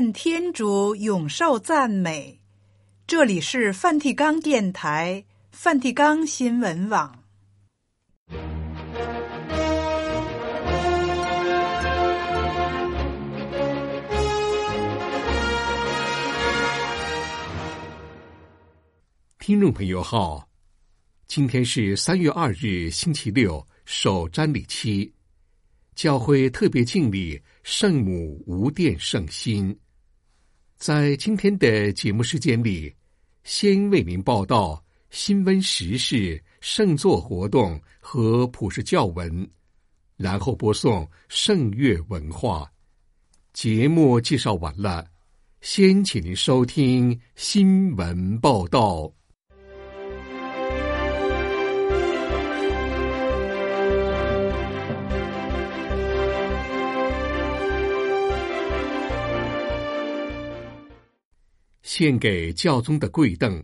愿天主永受赞美。这里是梵蒂冈电台、梵蒂冈新闻网。听众朋友好，今天是三月二日，星期六，首瞻礼期。教会特别敬礼圣母无玷圣心。在今天的节目时间里，先为您报道新闻时事、圣座活动和普世教文，然后播送圣乐文化。节目介绍完了，先请您收听新闻报道。献给教宗的跪凳，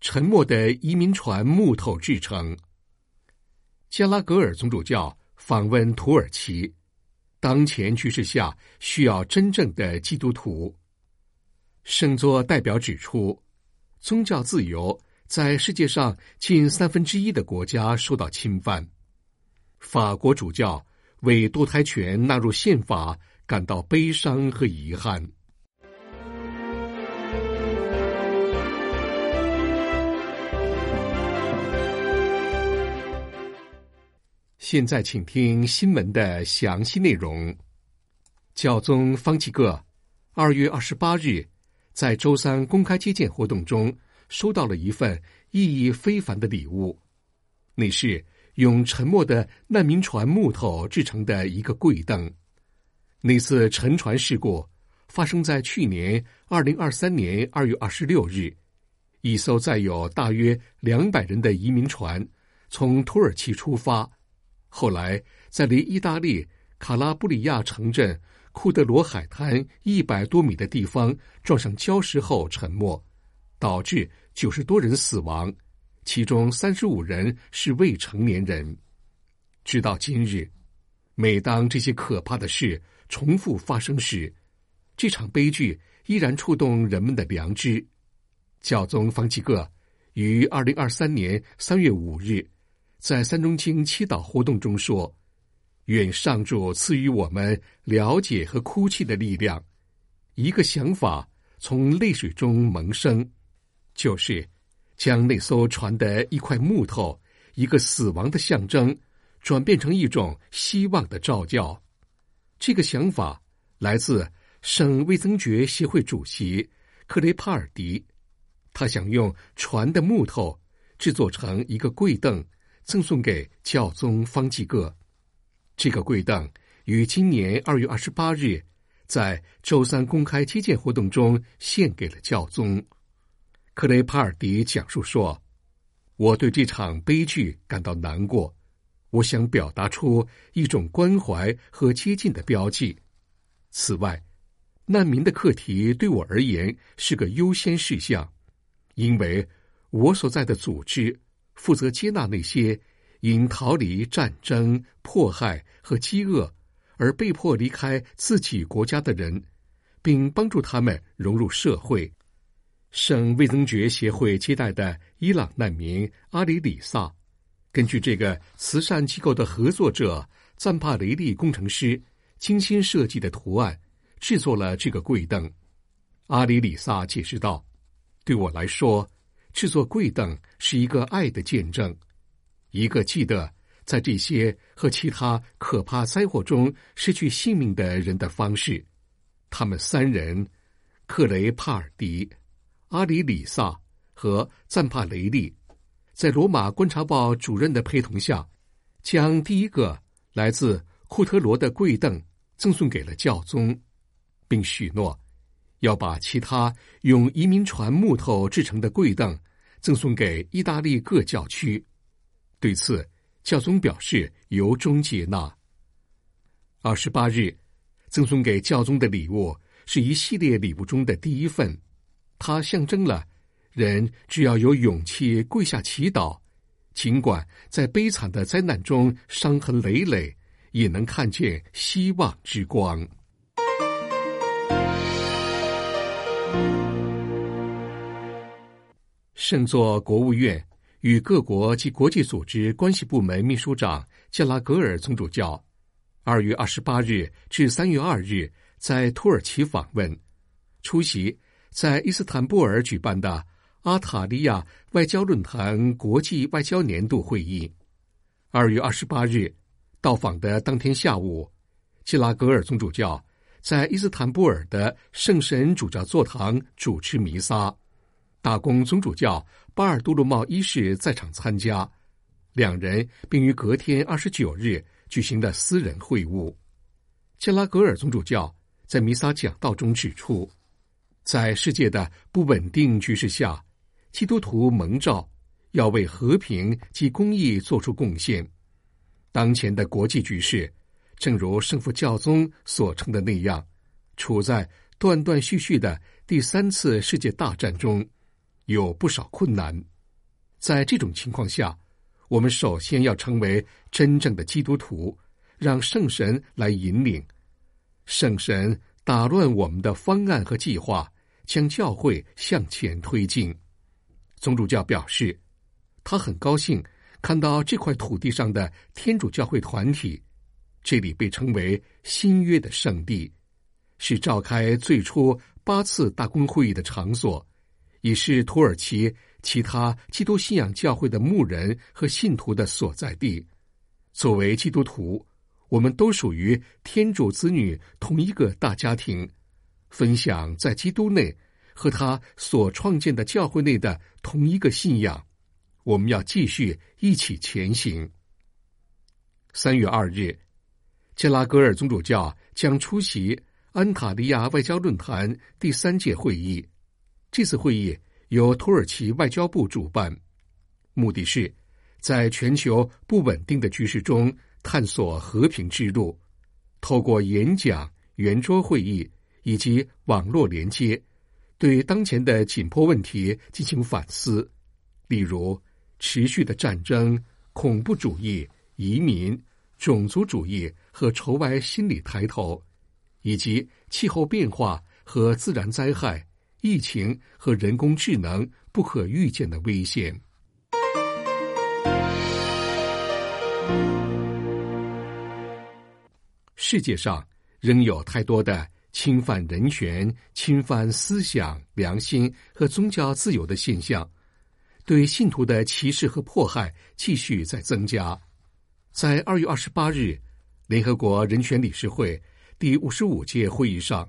沉没的移民船木头制成。加拉格尔总主教访问土耳其，当前局势下需要真正的基督徒。圣座代表指出，宗教自由在世界上近三分之一的国家受到侵犯。法国主教为堕胎权纳入宪法感到悲伤和遗憾。现在，请听新闻的详细内容。教宗方济各二月二十八日在周三公开接见活动中，收到了一份意义非凡的礼物，那是用沉没的难民船木头制成的一个柜凳。那次沉船事故发生在去年二零二三年二月二十六日，一艘载有大约两百人的移民船从土耳其出发。后来，在离意大利卡拉布里亚城镇库德罗海滩一百多米的地方撞上礁石后沉没，导致九十多人死亡，其中三十五人是未成年人。直到今日，每当这些可怕的事重复发生时，这场悲剧依然触动人们的良知。教宗方济各于二零二三年三月五日，在三中经祈祷活动中说：“愿上主赐予我们了解和哭泣的力量。一个想法从泪水中萌生，就是将那艘船的一块木头、一个死亡的象征，转变成一种希望的召教。这个想法来自省卫增爵协会主席克雷帕尔迪，他想用船的木头制作成一个跪凳。”赠送给教宗方济各，这个跪凳于今年二月二十八日在周三公开接见活动中献给了教宗。克雷帕尔迪讲述说：“我对这场悲剧感到难过，我想表达出一种关怀和接近的标记。此外，难民的课题对我而言是个优先事项，因为我所在的组织。”负责接纳那些因逃离战争、迫害和饥饿而被迫离开自己国家的人，并帮助他们融入社会。圣魏增爵协会接待的伊朗难民阿里里萨，根据这个慈善机构的合作者赞帕雷利工程师精心设计的图案，制作了这个跪凳。阿里里萨解释道：“对我来说。”制作跪凳是一个爱的见证，一个记得在这些和其他可怕灾祸中失去性命的人的方式。他们三人，克雷帕尔迪、阿里里萨和赞帕雷利，在罗马观察报主任的陪同下，将第一个来自库特罗的跪凳赠送给了教宗，并许诺要把其他用移民船木头制成的跪凳。赠送给意大利各教区，对此教宗表示由衷接纳。二十八日，赠送给教宗的礼物是一系列礼物中的第一份，它象征了人只要有勇气跪下祈祷，尽管在悲惨的灾难中伤痕累累，也能看见希望之光。圣座国务院与各国及国际组织关系部门秘书长加拉格尔总主教，二月二十八日至三月二日在土耳其访问，出席在伊斯坦布尔举办的阿塔利亚外交论坛国际外交年度会议。二月二十八日到访的当天下午，加拉格尔总主教在伊斯坦布尔的圣神主教座堂主持弥撒。大公宗主教巴尔杜鲁茂一世在场参加，两人并于隔天二十九日举行了私人会晤。加拉格尔宗主教在弥撒讲道中指出，在世界的不稳定局势下，基督徒蒙召要为和平及公益做出贡献。当前的国际局势，正如圣父教宗所称的那样，处在断断续续的第三次世界大战中。有不少困难，在这种情况下，我们首先要成为真正的基督徒，让圣神来引领，圣神打乱我们的方案和计划，将教会向前推进。宗主教表示，他很高兴看到这块土地上的天主教会团体，这里被称为新约的圣地，是召开最初八次大公会议的场所。也是土耳其其他基督信仰教会的牧人和信徒的所在地。作为基督徒，我们都属于天主子女同一个大家庭，分享在基督内和他所创建的教会内的同一个信仰。我们要继续一起前行。三月二日，加拉格尔宗主教将出席安塔利亚外交论坛第三届会议。这次会议由土耳其外交部主办，目的是在全球不稳定的局势中探索和平之路。透过演讲、圆桌会议以及网络连接，对当前的紧迫问题进行反思，例如持续的战争、恐怖主义、移民、种族主义和仇外心理抬头，以及气候变化和自然灾害。疫情和人工智能不可预见的危险。世界上仍有太多的侵犯人权、侵犯思想、良心和宗教自由的现象，对信徒的歧视和迫害继续在增加。在二月二十八日，联合国人权理事会第五十五届会议上。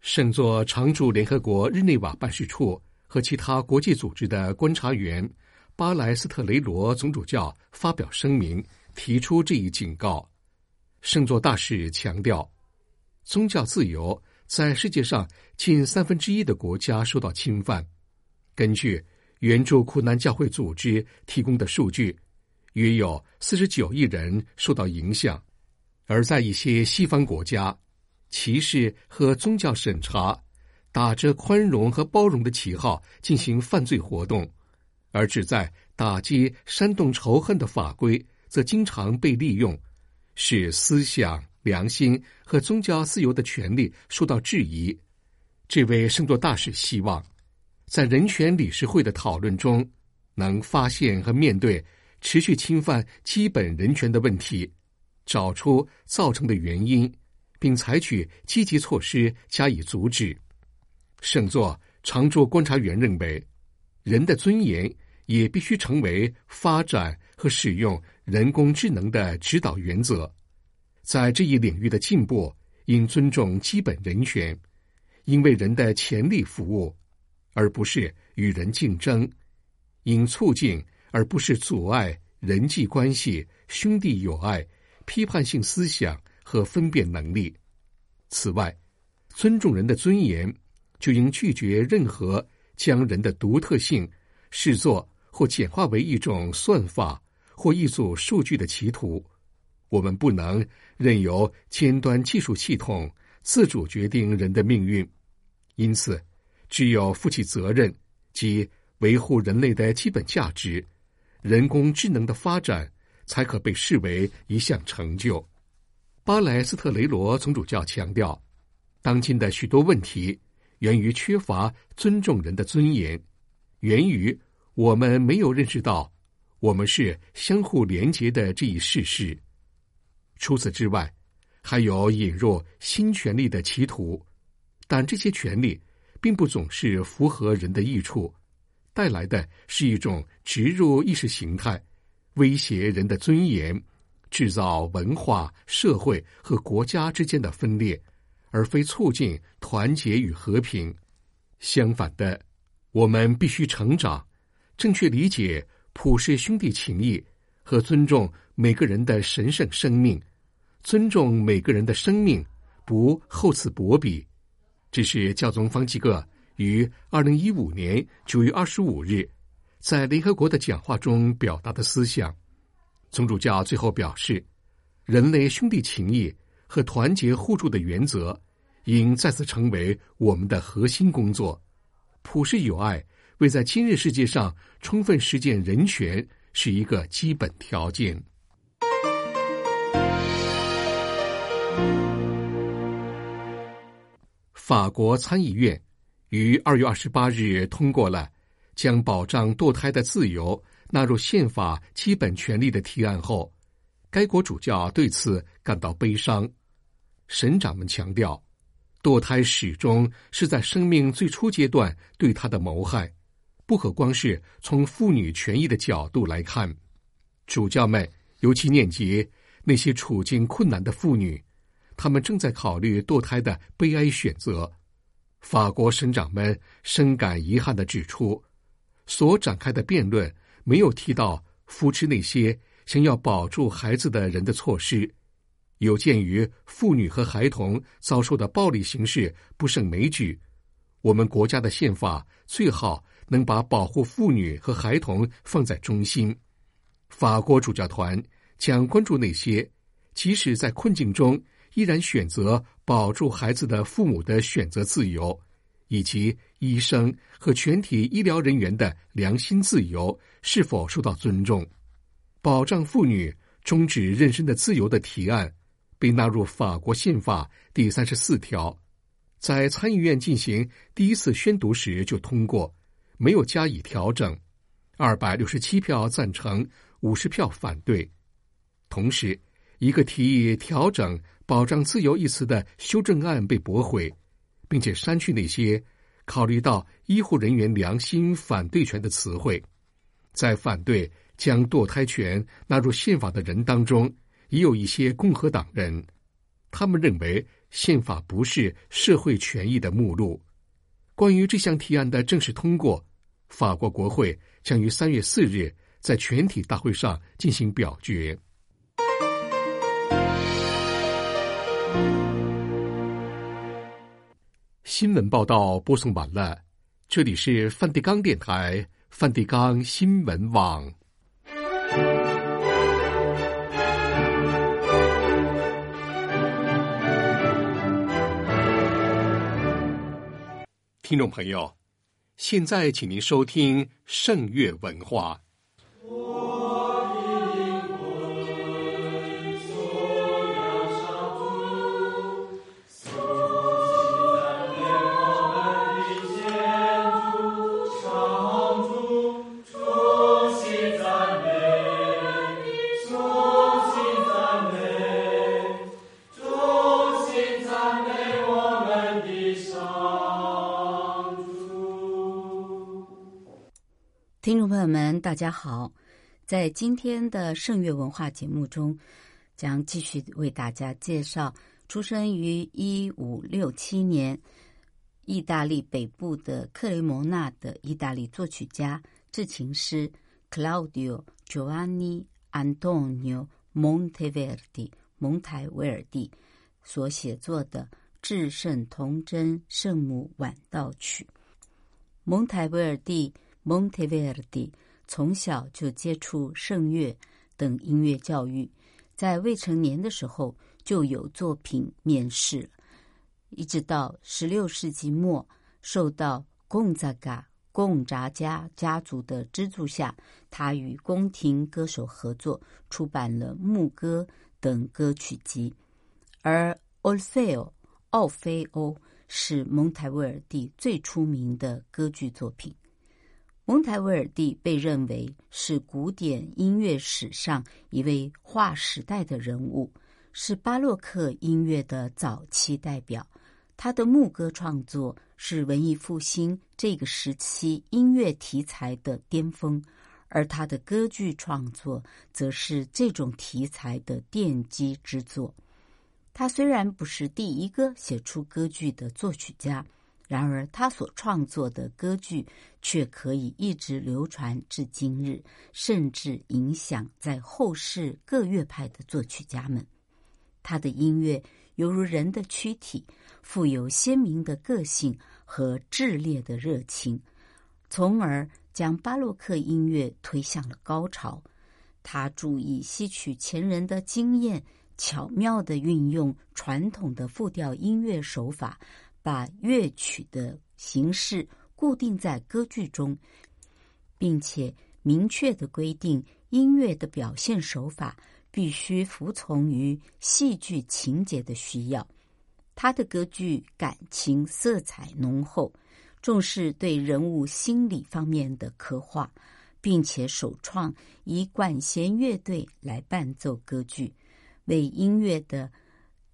圣座常驻联合国日内瓦办事处和其他国际组织的观察员巴莱斯特雷罗总主教发表声明，提出这一警告。圣座大使强调，宗教自由在世界上近三分之一的国家受到侵犯。根据援助苦难教会组织提供的数据，约有四十九亿人受到影响，而在一些西方国家。歧视和宗教审查，打着宽容和包容的旗号进行犯罪活动，而旨在打击、煽动仇恨的法规则经常被利用，使思想、良心和宗教自由的权利受到质疑。这位圣座大使希望，在人权理事会的讨论中，能发现和面对持续侵犯基本人权的问题，找出造成的原因。并采取积极措施加以阻止。圣座常驻观察员认为，人的尊严也必须成为发展和使用人工智能的指导原则。在这一领域的进步，应尊重基本人权，应为人的潜力服务，而不是与人竞争；应促进而不是阻碍人际关系、兄弟友爱、批判性思想。和分辨能力。此外，尊重人的尊严，就应拒绝任何将人的独特性视作或简化为一种算法或一组数据的企图。我们不能任由尖端技术系统自主决定人的命运。因此，只有负起责任及维护人类的基本价值，人工智能的发展才可被视为一项成就。巴莱斯特雷罗总主教强调，当今的许多问题源于缺乏尊重人的尊严，源于我们没有认识到我们是相互连结的这一事实。除此之外，还有引入新权力的企图，但这些权力并不总是符合人的益处，带来的是一种植入意识形态，威胁人的尊严，制造文化、社会和国家之间的分裂，而非促进团结与和平。相反的，我们必须成长。正确理解普世兄弟情谊和尊重每个人的神圣生命，尊重每个人的生命，不厚此薄彼。这是教宗方济各于二零一五年九月二十五日在联合国的讲话中表达的思想。宗主教最后表示，人类兄弟情谊和团结互助的原则应再次成为我们的核心工作。普世友爱。为在今日世界上充分实践人权是一个基本条件。法国参议院于二月二十八日通过了将保障堕胎的自由纳入宪法基本权利的提案后，该国主教对此感到悲伤。神长们强调，堕胎始终是在生命最初阶段对他的谋害。不可光是从妇女权益的角度来看，主教们尤其念及那些处境困难的妇女，他们正在考虑堕胎的悲哀选择。法国神长们深感遗憾地指出，所展开的辩论没有提到扶持那些想要保住孩子的人的措施。有鉴于妇女和孩童遭受的暴力形式不胜枚举，我们国家的宪法最好。能把保护妇女和孩童放在中心。法国主教团将关注那些即使在困境中依然选择保住孩子的父母的选择自由，以及医生和全体医疗人员的良心自由是否受到尊重。保障妇女终止妊娠的自由的提案被纳入法国宪法第三十四条，在参议院进行第一次宣读时就通过。没有加以调整，二百六十七票赞成，五十票反对。同时，一个提议调整“保障自由”一词的修正案被驳回，并且删去那些考虑到医护人员良心反对权的词汇。在反对将堕胎权纳入宪法的人当中，也有一些共和党人，他们认为宪法不是社会权益的目录。关于这项提案的正式通过。法国国会将于三月四日在全体大会上进行表决。新闻报道播送完了，这里是梵蒂冈电台梵蒂冈新闻网。听众朋友。现在，请您收听圣乐文化。大家好！在今天的圣乐文化节目中，将继续为大家介绍出生于一五六七年意大利北部的克雷蒙纳的意大利作曲家、制琴师 Claudio Giovanni Antonio Monteverdi 蒙台维尔第所写作的《至圣童贞圣母晚祷曲》。蒙台维尔第。蒙特维尔第从小就接触圣乐等音乐教育，在未成年的时候就有作品面世，一直到十六世纪末，受到贡扎嘎贡扎加家族的资助下，他与宫廷歌手合作，出版了牧歌等歌曲集。而奥菲欧奥菲欧是蒙台威尔第最出名的歌剧作品。蒙台维尔第被认为是古典音乐史上一位划时代的人物，是巴洛克音乐的早期代表。他的牧歌创作是文艺复兴这个时期音乐题材的巅峰，而他的歌剧创作则是这种题材的奠基之作。他虽然不是第一个写出歌剧的作曲家。然而，他所创作的歌剧却可以一直流传至今日，甚至影响在后世各乐派的作曲家们。他的音乐犹如人的躯体，富有鲜明的个性和炽烈的热情，从而将巴洛克音乐推向了高潮。他注意吸取前人的经验，巧妙地运用传统的复调音乐手法。把乐曲的形式固定在歌剧中，并且明确地规定音乐的表现手法必须服从于戏剧情节的需要。他的歌剧感情色彩浓厚，重视对人物心理方面的刻画，并且首创以管弦乐队来伴奏歌剧，为音乐的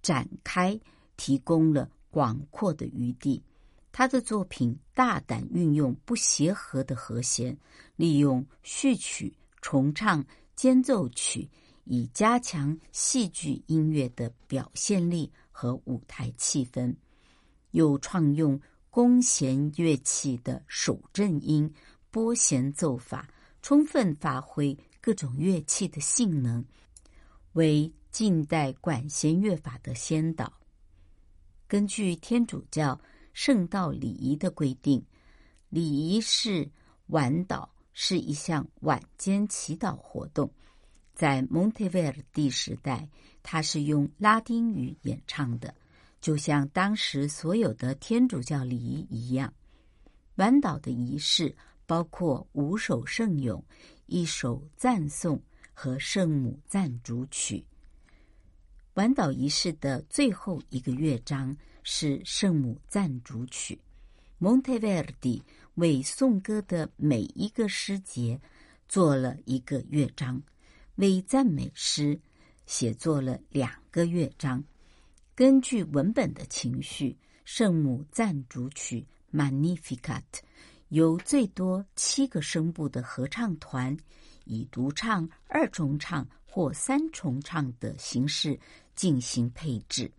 展开提供了。广阔的余地，他的作品大胆运用不协和的和弦，利用序曲、重唱、间奏曲，以加强戏剧音乐的表现力和舞台气氛。又创用弓弦乐器的手震音、拨弦奏法，充分发挥各种乐器的性能，为近代管弦乐法的先导。根据天主教圣道礼仪的规定，礼仪式晚祷是一项晚间祈祷活动。在蒙特维尔第时代，它是用拉丁语演唱的，就像当时所有的天主教礼仪一样。晚祷的仪式包括五首圣咏、一首赞颂和圣母赞主曲。晚祷仪式的最后一个乐章是圣母赞主曲。蒙台维尔第为颂歌的每一个诗节做了一个乐章，为赞美诗写作了两个乐章。根据文本的情绪，圣母赞主曲 Magnificat 由最多七个声部的合唱团以独唱、二重唱或三重唱的形式。进行配置。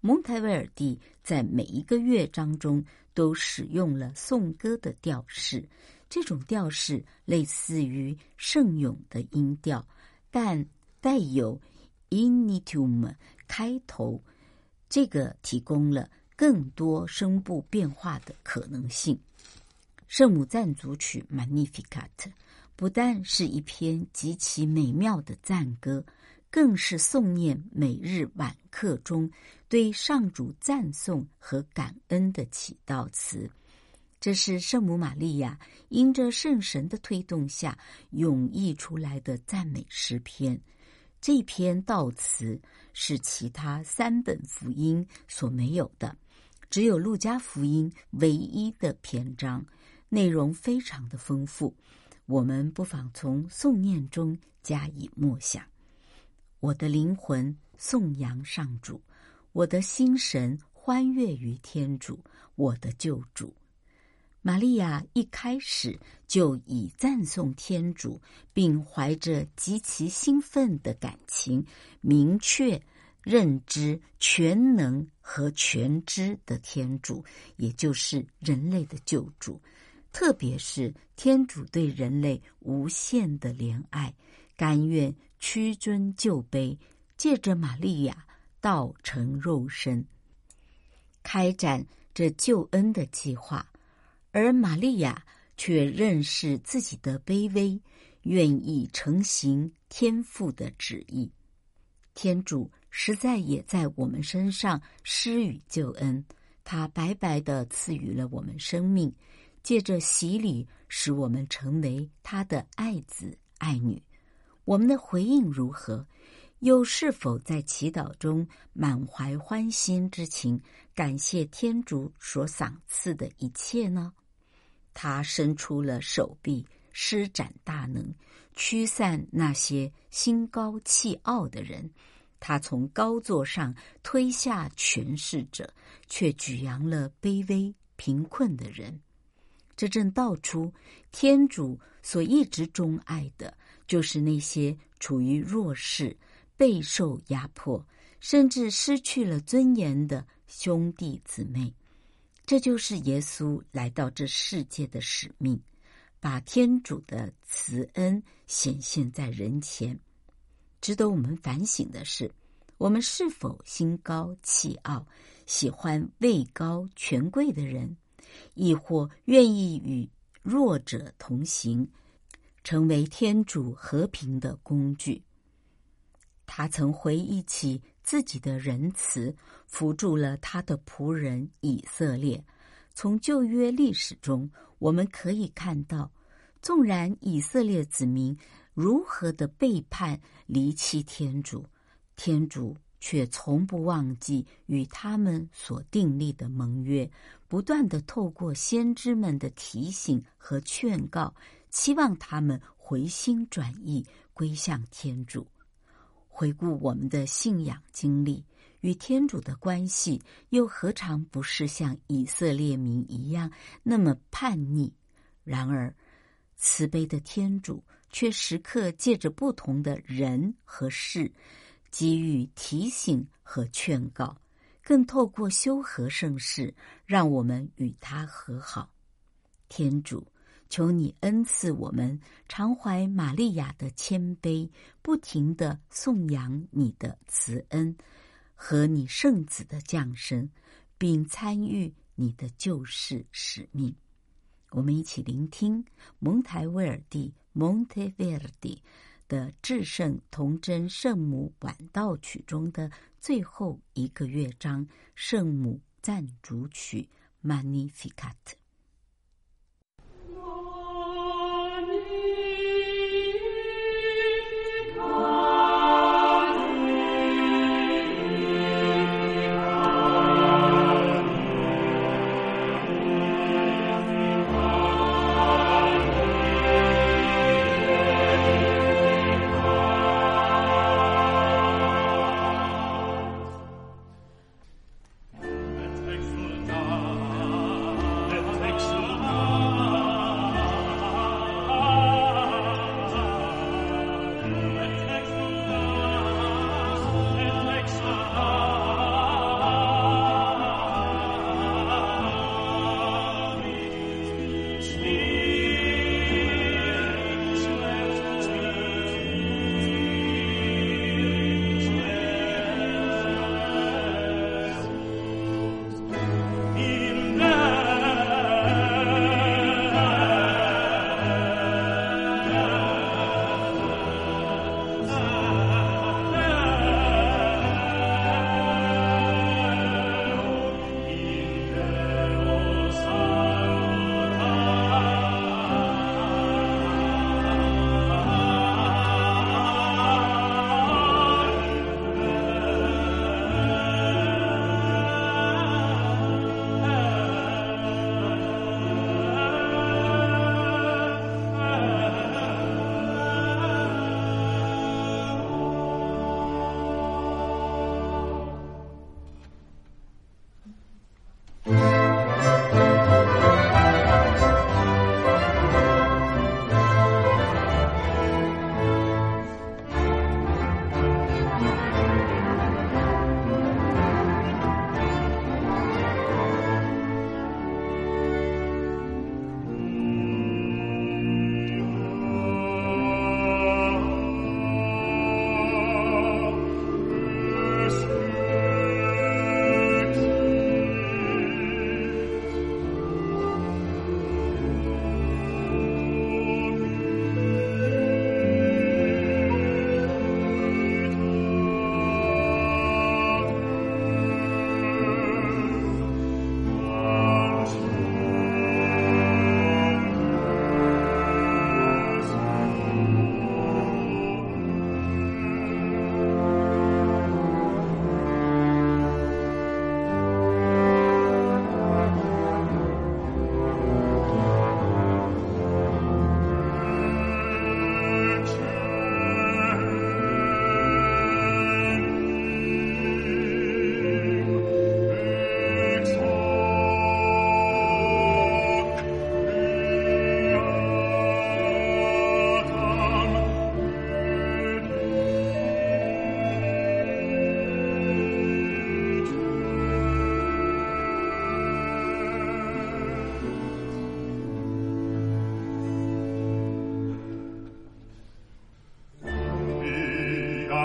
蒙台维尔第在每一个乐章中都使用了颂歌的调式，这种调式类似于圣咏的音调，但带有 infinitum 开头，这个提供了更多声部变化的可能性。圣母赞主曲 Magnificat 不但是一篇极其美妙的赞歌。更是诵念每日晚课中对上主赞颂和感恩的祈祷词。这是圣母玛利亚因着圣神的推动下涌溢出来的赞美诗篇。这篇悼词是其他三本福音所没有的，只有路加福音唯一的篇章，内容非常的丰富。我们不妨从诵念中加以默想。我的灵魂颂扬上主，我的心神欢悦于天主，我的救主。玛利亚一开始就以赞颂天主，并怀着极其兴奋的感情，明确认知全能和全知的天主，也就是人类的救主，特别是天主对人类无限的怜爱，甘愿。屈尊就卑，借着玛利亚道成肉身，开展这救恩的计划，而玛利亚却认识自己的卑微，愿意承行天父的旨意。天主实在也在我们身上施予救恩，他白白的赐予了我们生命，借着洗礼，使我们成为他的爱子爱女。我们的回应如何？又是否在祈祷中满怀欢欣之情，感谢天主所赏赐的一切呢？他伸出了手臂，施展大能，驱散那些心高气傲的人。他从高座上推下权势者，却举扬了卑微贫困的人。这正道出天主所一直钟爱的，就是那些处于弱势、备受压迫，甚至失去了尊严的兄弟姊妹。这就是耶稣来到这世界的使命，把天主的慈恩显现在人前。值得我们反省的是，我们是否心高气傲，喜欢位高权贵的人，亦或愿意与弱者同行，成为天主和平的工具？他曾回忆起自己的仁慈，扶助了他的仆人以色列。从旧约历史中，我们可以看到，纵然以色列子民如何的背叛、离弃天主，天主却从不忘记与他们所订立的盟约，不断的透过先知们的提醒和劝告，期望他们回心转意，归向天主。回顾我们的信仰经历，与天主的关系，又何尝不是像以色列民一样那么叛逆？然而，慈悲的天主却时刻借着不同的人和事，给予提醒和劝告，更透过修和圣事，让我们与他和好。天主。求你恩赐我们常怀玛利亚的谦卑，不停的颂扬你的慈恩和你圣子的降生，并参与你的救世使命。我们一起聆听蒙台威尔第 （Monteverdi） 的《至圣童真圣母晚道曲》中的最后一个乐章《圣母赞主曲》（Magnificat）。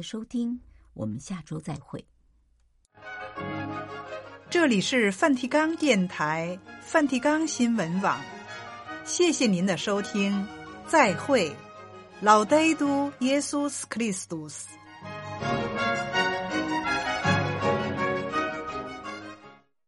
的收听，我们下周再会。这里是梵蒂冈电台、梵蒂冈新闻网，谢谢您的收听，再会，老爹都耶稣斯克里斯多斯。